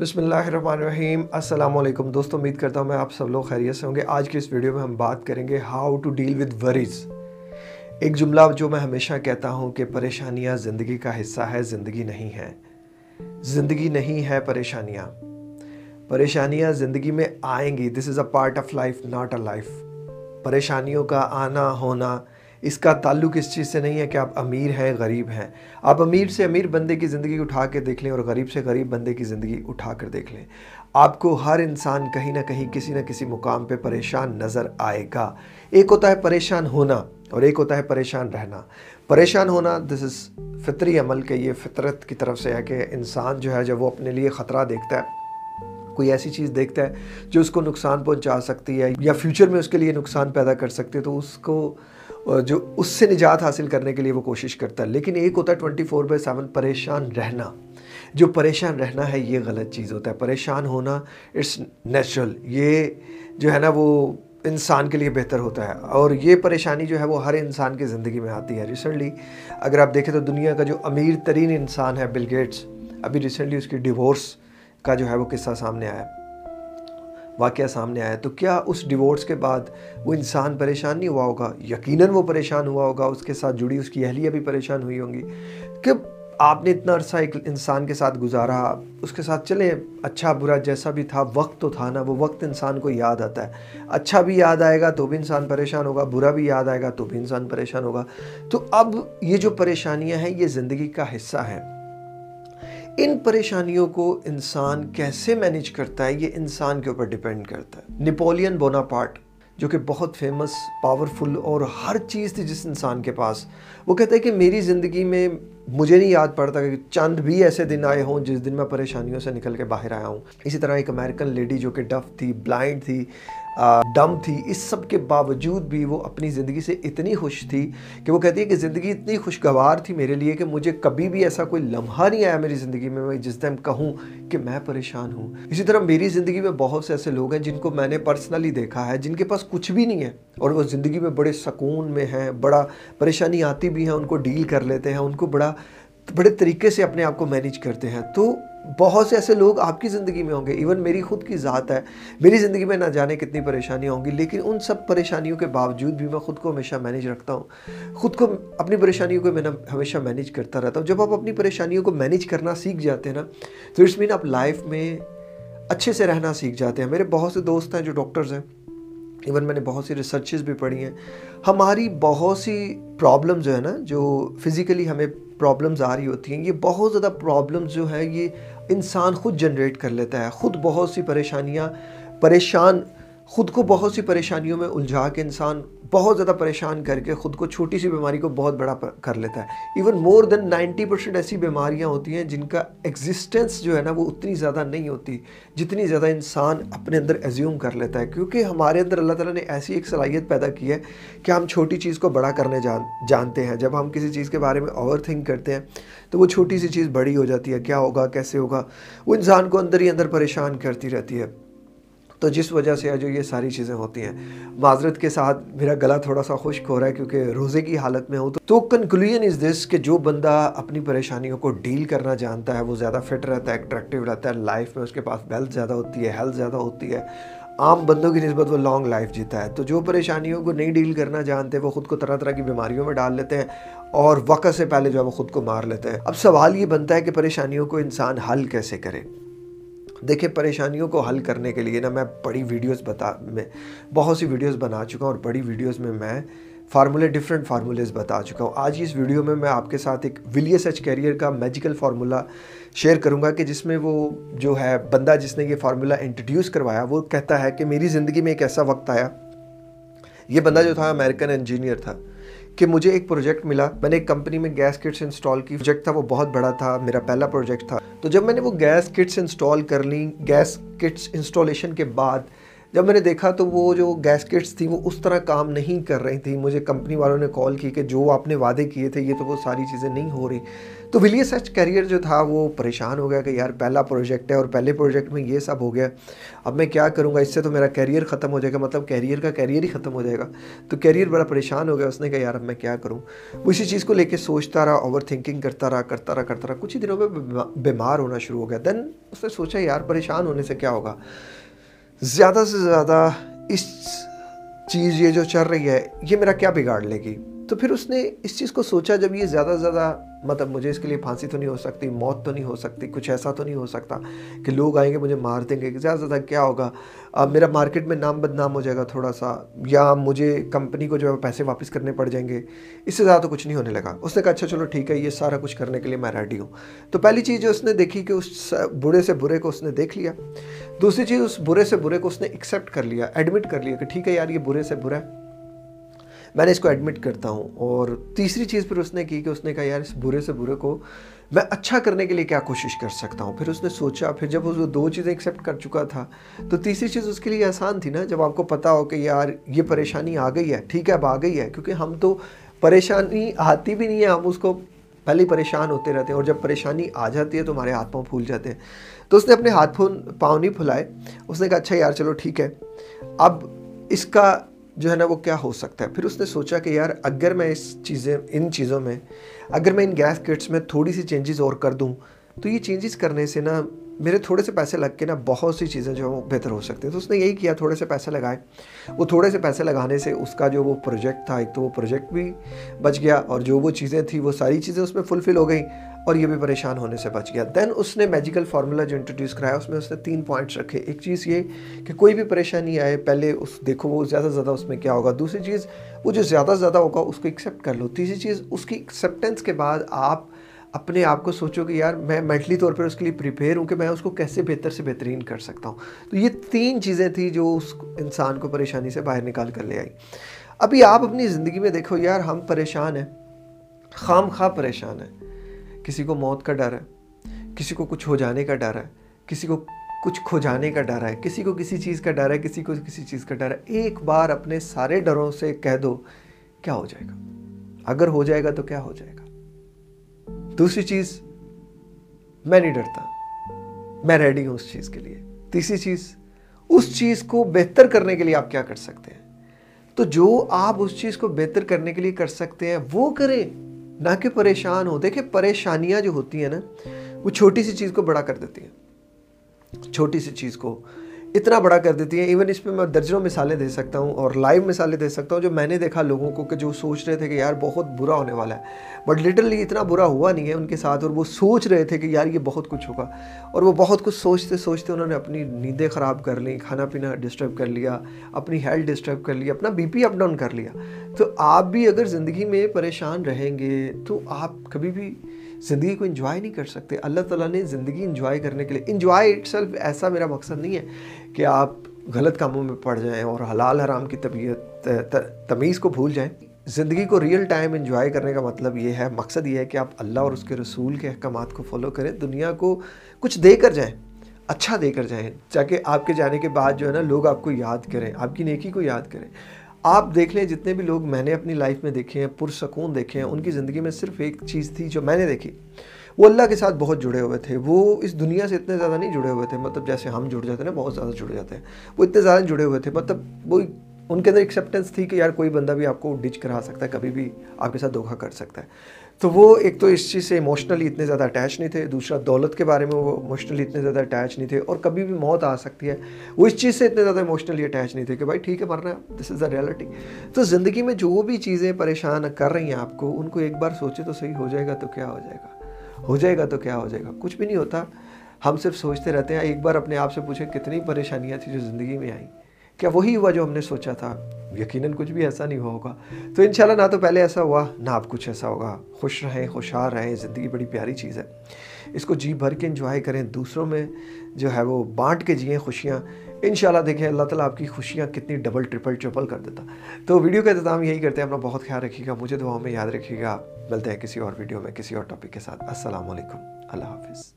بسم اللہ الرحمن الرحیم۔ السلام علیکم۔ دوستوں امید کرتا ہوں میں آپ سب لوگ خیریت سے ہوں گے۔ آج کی اس ویڈیو میں ہم بات کریں گے how to deal with worries ایک جملہ جو میں ہمیشہ کہتا ہوں کہ پریشانیاں زندگی کا حصہ ہے، زندگی نہیں ہے۔ زندگی نہیں ہے پریشانیاں۔ پریشانیاں زندگی میں آئیں گی۔ This is a part of life not a life پریشانیوں کا آنا ہونا اس کا تعلق اس چیز سے نہیں ہے کہ آپ امیر ہیں، غریب ہیں۔ آپ امیر سے امیر بندے کی زندگی اٹھا کے دیکھ لیں اور غریب سے غریب بندے کی زندگی اٹھا کر دیکھ لیں۔ آپ کو ہر انسان کہیں نہ کہیں کسی نہ کسی مقام پہ پریشان نظر آئے گا۔ ایک ہوتا ہے پریشان ہونا اور ایک ہوتا ہے پریشان رہنا۔ پریشان ہونا دس از فطری عمل کہ یہ فطرت کی طرف سے ہے کہ انسان جو ہے، جب وہ اپنے لیے خطرہ دیکھتا ہے، کوئی ایسی چیز دیکھتا ہے جو اس کو نقصان پہنچا سکتی ہے یا فیوچر میں اس کے لیے نقصان پیدا کر سکتی ہے، تو اس کو جو اس سے نجات حاصل کرنے کے لیے وہ کوشش کرتا ہے۔ لیکن ایک ہوتا ہے ٹوئنٹی فور بائی سیون پریشان رہنا۔ جو پریشان رہنا ہے، یہ غلط چیز ہوتا ہے۔ پریشان ہونا اٹس نیچرل یہ جو ہے نا، وہ انسان کے لیے بہتر ہوتا ہے۔ اور یہ پریشانی جو ہے، وہ ہر انسان کی زندگی میں آتی ہے۔ ریسنٹلی اگر آپ دیکھیں تو دنیا کا جو امیر ترین انسان ہے بل گیٹس ابھی ریسنٹلی اس کی ڈیورس کا جو ہے، وہ قصہ سامنے آیا۔ واقعہ سامنے آیا تو کیا اس ڈیورس کے بعد وہ انسان پریشان نہیں ہوا ہوگا؟ یقیناً وہ پریشان ہوا ہوگا، اس کے ساتھ جڑی، اس کی اہلیہ بھی پریشان ہوئی ہوں گی۔ کہ آپ نے اتنا عرصہ ایک انسان کے ساتھ گزارا؟ اس کے ساتھ چلیں اچھا برا جیسا بھی تھا، وقت تو تھا نا، وہ وقت انسان کو یاد آتا ہے۔ اچھا بھی یاد آئے گا تو بھی انسان پریشان ہوگا، برا بھی یاد آئے گا تو بھی انسان پریشان ہوگا۔ تو اب یہ جو پریشانیاں ہیں، یہ زندگی کا حصہ ہیں۔ ان پریشانیوں کو انسان کیسے مینج کرتا ہے، یہ انسان کے اوپر ڈیپینڈ کرتا ہے۔ نپولین بونا پارٹ جو کہ بہت فیمس پاورفل اور ہر چیز تھی جس انسان کے پاس، وہ کہتا ہے کہ میری زندگی میں مجھے نہیں یاد پڑتا کہ چند بھی ایسے دن آئے ہوں جس دن میں پریشانیوں سے نکل کے باہر آیا ہوں۔ اسی طرح ایک امریکن لیڈی جو کہ ڈف تھی بلائنڈ تھی ڈم تھی۔ اس سب کے باوجود بھی وہ اپنی زندگی سے اتنی خوش تھی کہ وہ کہتی ہے کہ زندگی اتنی خوشگوار تھی میرے لیے کہ مجھے کبھی بھی ایسا کوئی لمحہ نہیں آیا میری زندگی میں میں جس ٹائم کہوں کہ میں پریشان ہوں۔ اسی طرح میری زندگی میں بہت سے ایسے لوگ ہیں جن کو میں نے پرسنلی دیکھا ہے، جن کے پاس کچھ بھی نہیں ہے اور وہ زندگی میں بڑے سکون میں ہیں، بڑا پریشانی آتی بھی ہیں، ان کو ڈیل کر لیتے ہیں، ان کو بڑا، بڑے طریقے سے اپنے آپ کو مینیج کرتے ہیں۔ تو بہت سے ایسے لوگ آپ کی زندگی میں ہوں گے ایون میری خود کی ذات ہے۔ میری زندگی میں نہ جانے کتنی پریشانیاں ہوں گی، لیکن ان سب پریشانیوں کے باوجود بھی میں خود کو ہمیشہ مینیج رکھتا ہوں۔ خود کو اپنی پریشانیوں کو میں ہمیشہ مینیج کرتا رہتا ہوں۔ جب آپ اپنی پریشانیوں کو مینیج کرنا سیکھ جاتے ہیں نا، تو اٹس مین آپ لائف میں اچھے سے رہنا سیکھ جاتے ہیں۔ میرے بہت سے دوست ہیں جو ڈاکٹرز ہیں۔ ایون میں نے بہت سی ریسرچز بھی پڑھی ہیں۔ ہماری بہت سی پرابلم جو ہے نا، جو فزیکلی ہمیں پرابلمز آ رہی ہوتی ہیں، یہ بہت زیادہ پرابلمز جو ہیں، یہ انسان خود جنریٹ کر لیتا ہے۔ خود بہت سی پریشانیاں، پریشان، خود کو بہت سی پریشانیوں میں الجھا کے انسان بہت زیادہ پریشان کر کے خود کو چھوٹی سی بیماری کو بہت بڑا کر لیتا ہے۔ Even more than ninety percent ایسی بیماریاں ہوتی ہیں جن کا ایگزسٹنس جو ہے نا وہ اتنی زیادہ نہیں ہوتی جتنی زیادہ انسان اپنے اندر ایزیوم کر لیتا ہے۔ کیونکہ ہمارے اندر اللہ تعالیٰ نے ایسی ایک صلاحیت پیدا کی ہے کہ ہم چھوٹی چیز کو بڑا کرنے جان جانتے ہیں۔ جب ہم کسی چیز کے بارے میں اوور تھنک کرتے ہیں تو وہ چھوٹی سی چیز بڑی ہو جاتی ہے۔ کیا ہوگا؟ کیسے ہوگا؟ وہ انسان کو اندر ہی اندر پریشان کرتی رہتی ہے۔ تو جس وجہ سے جو یہ ساری چیزیں ہوتی ہیں، معذرت کے ساتھ میرا گلا تھوڑا سا خشک ہو رہا ہے کیونکہ روزے کی حالت میں ہوں تو کنکلوژن از دس کہ جو بندہ اپنی پریشانیوں کو ڈیل کرنا جانتا ہے، وہ زیادہ فٹ رہتا ہے اٹریکٹیو رہتا ہے لائف میں اس کے پاس ویلتھ زیادہ ہوتی ہے ہیلتھ زیادہ ہوتی ہے۔ عام بندوں کی نسبت وہ لانگ لائف جیتا ہے۔ تو جو پریشانیوں کو نہیں ڈیل کرنا جانتے، وہ خود کو طرح طرح کی بیماریوں میں ڈال لیتے ہیں اور وقت سے پہلے جو ہے وہ خود کو مار لیتے ہیں۔ اب سوال یہ بنتا ہے کہ پریشانیوں کو انسان حل کیسے کرے؟ دیکھیں پریشانیوں کو حل کرنے کے لیے نا میں بڑی ویڈیوز بتا میں بہت سی ویڈیوز بنا چکا ہوں اور بڑی ویڈیوز میں میں فارمولے ڈفرینٹ فارمولیز بتا چکا ہوں۔ آج اس ویڈیو میں میں آپ کے ساتھ ایک ولیس ایچ کیریئر کا میجیکل فارمولا شیئر کروں گا کہ جس میں وہ جو ہے بندہ جس نے یہ فارمولا انٹروڈیوس کروایا، وہ کہتا ہے کہ میری زندگی میں ایک ایسا وقت آیا۔ یہ بندہ جو تھا امریکن انجینئر تھا۔ کہ مجھے ایک پروجیکٹ ملا۔ میں نے ایک کمپنی میں گیس کٹس انسٹال کی۔ پروجیکٹ تھا، وہ بہت بڑا تھا، میرا پہلا پروجیکٹ تھا۔ تو جب میں نے وہ گیس کٹس انسٹال کر لیں گیس کٹس انسٹالیشن کے بعد، جب میں نے دیکھا تو وہ جو گیس کٹس تھیں، وہ اس طرح کام نہیں کر رہی تھیں۔ مجھے کمپنی والوں نے کال کی کہ جو آپ نے وعدے کیے تھے، یہ تو وہ ساری چیزیں نہیں ہو رہی۔ تو ولیس ایچ کیریئر جو تھا وہ پریشان ہو گیا کہ یار پہلا پروجیکٹ ہے اور پہلے پروجیکٹ میں یہ سب ہو گیا۔ اب میں کیا کروں گا؟ اس سے تو میرا کیریئر ختم ہو جائے گا مطلب کیریئر کا کیریئر ہی ختم ہو جائے گا۔ تو کیریئر بڑا پریشان ہو گیا، اس نے کہا یار اب میں کیا کروں؟ وہ اسی چیز کو لے کے سوچتا رہا اوور تھنکنگ کرتا رہا کرتا رہا کرتا رہا۔ کچھ ہی دنوں میں بیمار ہونا شروع ہو گیا۔ دین اس نے سوچا یار پریشان ہونے سے کیا ہوگا؟ زیادہ سے زیادہ اس چیز یہ جو چل رہی ہے، یہ میرا کیا بگاڑ لے گی؟ تو پھر اس نے اس چیز کو سوچا، جب یہ زیادہ سے زیادہ مطلب مجھے اس کے لیے پھانسی تو نہیں ہو سکتی، موت تو نہیں ہو سکتی، کچھ ایسا تو نہیں ہو سکتا کہ لوگ آئیں گے مجھے مار دیں گے۔ زیادہ سے زیادہ کیا ہوگا؟ اب میرا مارکیٹ میں نام بدنام ہو جائے گا تھوڑا سا، یا مجھے کمپنی کو جو ہے پیسے واپس کرنے پڑ جائیں گے۔ اس سے زیادہ تو کچھ نہیں ہونے لگا۔ اس نے کہا اچھا چلو ٹھیک ہے، یہ سارا کچھ کرنے کے لیے میں ریڈی ہوں۔ تو پہلی چیز جو اس نے دیکھی کہ اس برے سے برے کو اس نے دیکھ لیا۔ دوسری چیز، اس برے سے برے کو اس نے ایکسیپٹ کر لیا ایڈمٹ کر لیا کہ ٹھیک ہے یار، یہ برے سے برا ہے۔ میں نے اس کو ایڈمٹ کرتا ہوں اور تیسری چیز پھر اس نے کی کہ اس نے کہا یار اس برے سے برے کو میں اچھا کرنے کے لیے کیا کوشش کر سکتا ہوں؟ پھر اس نے سوچا، پھر جب وہ دو چیزیں ایکسیپٹ کر چکا تھا، تو تیسری چیز اس کے لیے آسان تھی نا، جب آپ کو پتا ہو کہ یار یہ پریشانی آ گئی ہے، ٹھیک ہے، اب آ گئی ہے، کیونکہ ہم تو پریشانی آتی بھی نہیں ہے، ہم اس کو پہلے ہی پریشان ہوتے رہتے ہیں اور جب پریشانی آ جاتی ہے تو ہمارے ہاتھ پاؤں پھول جاتے ہیں۔ تو اس نے اپنے ہاتھ پاؤں نہیں پھلائے، اس نے کہا اچھا یار چلو ٹھیک ہے، اب اس کا جو ہے نا وہ کیا ہو سکتا ہے؟ پھر اس نے سوچا کہ یار اگر میں اس چیزیں، ان چیزوں میں، اگر میں ان گیس کٹس میں تھوڑی سی چینجز اور کر دوں، تو یہ چینجز کرنے سے نا میرے تھوڑے سے پیسے لگ کے نا بہت سی چیزیں جو ہیں وہ بہتر ہو سکتی ہیں۔ تو اس نے یہی کیا، تھوڑے سے پیسے لگائے۔ وہ تھوڑے سے پیسے لگانے سے اس کا جو وہ پروجیکٹ تھا، ایک تو وہ پروجیکٹ بھی بچ گیا اور جو وہ چیزیں تھیں، وہ ساری چیزیں اس میں فلفل ہو گئیں۔ اور یہ بھی پریشان ہونے سے بچ گیا۔ دین اس نے میجیکل فارمولہ جو انٹروڈیوس کرایا، اس میں اس نے تین پوائنٹس رکھے۔ ایک چیز یہ کہ کوئی بھی پریشانی آئے، پہلے اس دیکھو وہ زیادہ سے زیادہ اس میں کیا ہوگا۔ دوسری چیز، وہ جو زیادہ سے زیادہ ہوگا، اس کو ایکسیپٹ کر لو۔ تیسری چیز، اس کی ایکسیپٹنس کے بعد آپ اپنے آپ کو سوچو کہ یار، میں مینٹلی طور پر اس کے لیے پریپیئر ہوں کہ میں اس کو کیسے بہتر سے بہترین کر سکتا ہوں۔ تو یہ تین چیزیں تھیں جو اس انسان کو پریشانی سے باہر نکال کر لے آئی ابھی آپ اپنی زندگی میں دیکھو، یار، ہم پریشان ہیں، خام خواہ پریشان ہیں۔ کسی کو موت کا ڈر ہے، کسی کو کچھ ہو جانے کا ڈر ہے، کسی کو کچھ کھو جانے کا ڈر ہے، کسی کو کسی چیز کا ڈر ہے، کسی کو کسی چیز کا ڈر ہے۔ ایک بار اپنے سارے ڈروں سے کہہ دو، کیا ہو جائے گا؟ اگر ہو جائے گا تو کیا ہو جائے گا؟ دوسری چیز، میں نہیں ڈرتا، میں ریڈی ہوں اس چیز کے لیے۔ تیسری چیز، اس چیز کو بہتر کرنے کے لیے آپ کیا کر سکتے ہیں؟ تو جو آپ اس چیز کو بہتر کرنے کے لیے کر سکتے ہیں، وہ کریں۔ نہ کہ پریشان ہو دیکھیں، پریشانیاں جو ہوتی ہیں نا، وہ چھوٹی سی چیز کو بڑا کر دیتی ہیں۔ چھوٹی سی چیز کو۔ اتنا بڑا کر دیتی ہیں. ایون اس میں میں درجنوں مثالیں دے سکتا ہوں اور لائیو مثالیں دے سکتا ہوں جو میں نے دیکھا لوگوں کو کہ جو سوچ رہے تھے کہ یار بہت برا ہونے والا ہے. بٹ لٹرلی اتنا برا ہوا نہیں ہے ان کے ساتھ اور وہ سوچ رہے تھے کہ یار یہ بہت کچھ ہوگا. اور وہ بہت کچھ سوچتے سوچتے انہوں نے اپنی نیندیں خراب کر لیں، کھانا پینا ڈسٹرب کر لیا، اپنی ہیلتھ ڈسٹرب کر لیا، اپنا بی پی اپ ڈاؤن کر لیا. تو آپ بھی اگر زندگی میں پریشان رہیں گے تو آپ کبھی بھی زندگی کو انجوائے نہیں کر سکتے۔ اللہ تعالیٰ نے زندگی انجوائے کرنے کے لیے انجوائے اٹ سیلف ایسا میرا مقصد نہیں ہے کہ آپ غلط کاموں میں پڑ جائیں اور حلال حرام کی طبیعت تمیز کو بھول جائیں۔ زندگی کو ریئل ٹائم انجوائے کرنے کا مطلب یہ ہے مقصد یہ ہے کہ آپ اللہ اور اس کے رسول کے احکامات کو فالو کریں۔ دنیا کو کچھ دے کر جائیں۔ اچھا دے کر جائیں۔ تاکہ آپ کے جانے کے بعد جو ہے نا، لوگ آپ کو یاد کریں، آپ کی نیکی کو یاد کریں۔ آپ دیکھ لیں، جتنے بھی لوگ میں نے اپنی لائف میں دیکھے ہیں، پرسکون دیکھے ہیں، ان کی زندگی میں صرف ایک چیز تھی جو میں نے دیکھی۔ وہ اللہ کے ساتھ بہت جڑے ہوئے تھے۔ وہ اس دنیا سے اتنے زیادہ نہیں جڑے ہوئے تھے۔ مطلب جیسے ہم جڑ جاتے ہیں نا، بہت زیادہ جڑ جاتے ہیں۔ وہ اتنے زیادہ جڑے ہوئے تھے۔ مطلب وہ ان کے اندر ایکسیپٹنس تھی کہ یار کوئی بندہ بھی آپ کو ڈچ کرا سکتا ہے، کبھی بھی آپ کے ساتھ دھوکہ کر سکتا ہے۔ تو وہ ایک تو اس چیز سے ایموشنلی اتنے زیادہ اٹیچ نہیں تھے، دوسرا دولت کے بارے میں وہ ایموشنلی اتنے زیادہ اٹیچ نہیں تھے، اور کبھی بھی موت آ سکتی ہے۔ وہ اس چیز سے اتنے زیادہ ایموشنلی اٹیچ نہیں تھے کہ بھائی ٹھیک ہے، مرنا ہے دس از دا ریالٹی تو زندگی میں جو بھی چیزیں پریشان کر رہی ہیں آپ کو، ان کو ایک بار سوچے تو صحیح ہو جائے گا تو کیا ہو جائے گا؟ ہو جائے گا تو کیا ہو جائے گا؟ کچھ بھی نہیں ہوتا۔ ہم صرف سوچتے رہتے ہیں، ایک بار اپنے آپ سے پوچھیں کتنی پریشانیاں تھیں جو زندگی میں آئیں۔ کیا وہی ہوا جو ہم نے سوچا تھا؟ یقیناً کچھ بھی ایسا نہیں ہوا ہوگا۔ تو انشاءاللہ نہ تو پہلے ایسا ہوا، نہ اب کچھ ایسا ہوگا۔ خوش رہیں، خوشحال رہیں، زندگی بڑی پیاری چیز ہے۔ اس کو جی بھر کے انجوائے کریں، دوسروں میں جو ہے وہ بانٹ کے جئیں خوشیاں۔ انشاءاللہ دیکھیں، اللہ تعالیٰ آپ کی خوشیاں کتنی ڈبل، ٹرپل ٹرپل کر دیتا۔ تو ویڈیو کا اختتام یہی کرتے ہیں، اپنا بہت خیال رکھیے گا، مجھے دعاؤں میں یاد رکھیے گا۔ ملتے ہیں کسی اور ویڈیو میں، کسی اور ٹاپک کے ساتھ۔ السلام علیکم۔ اللہ حافظ۔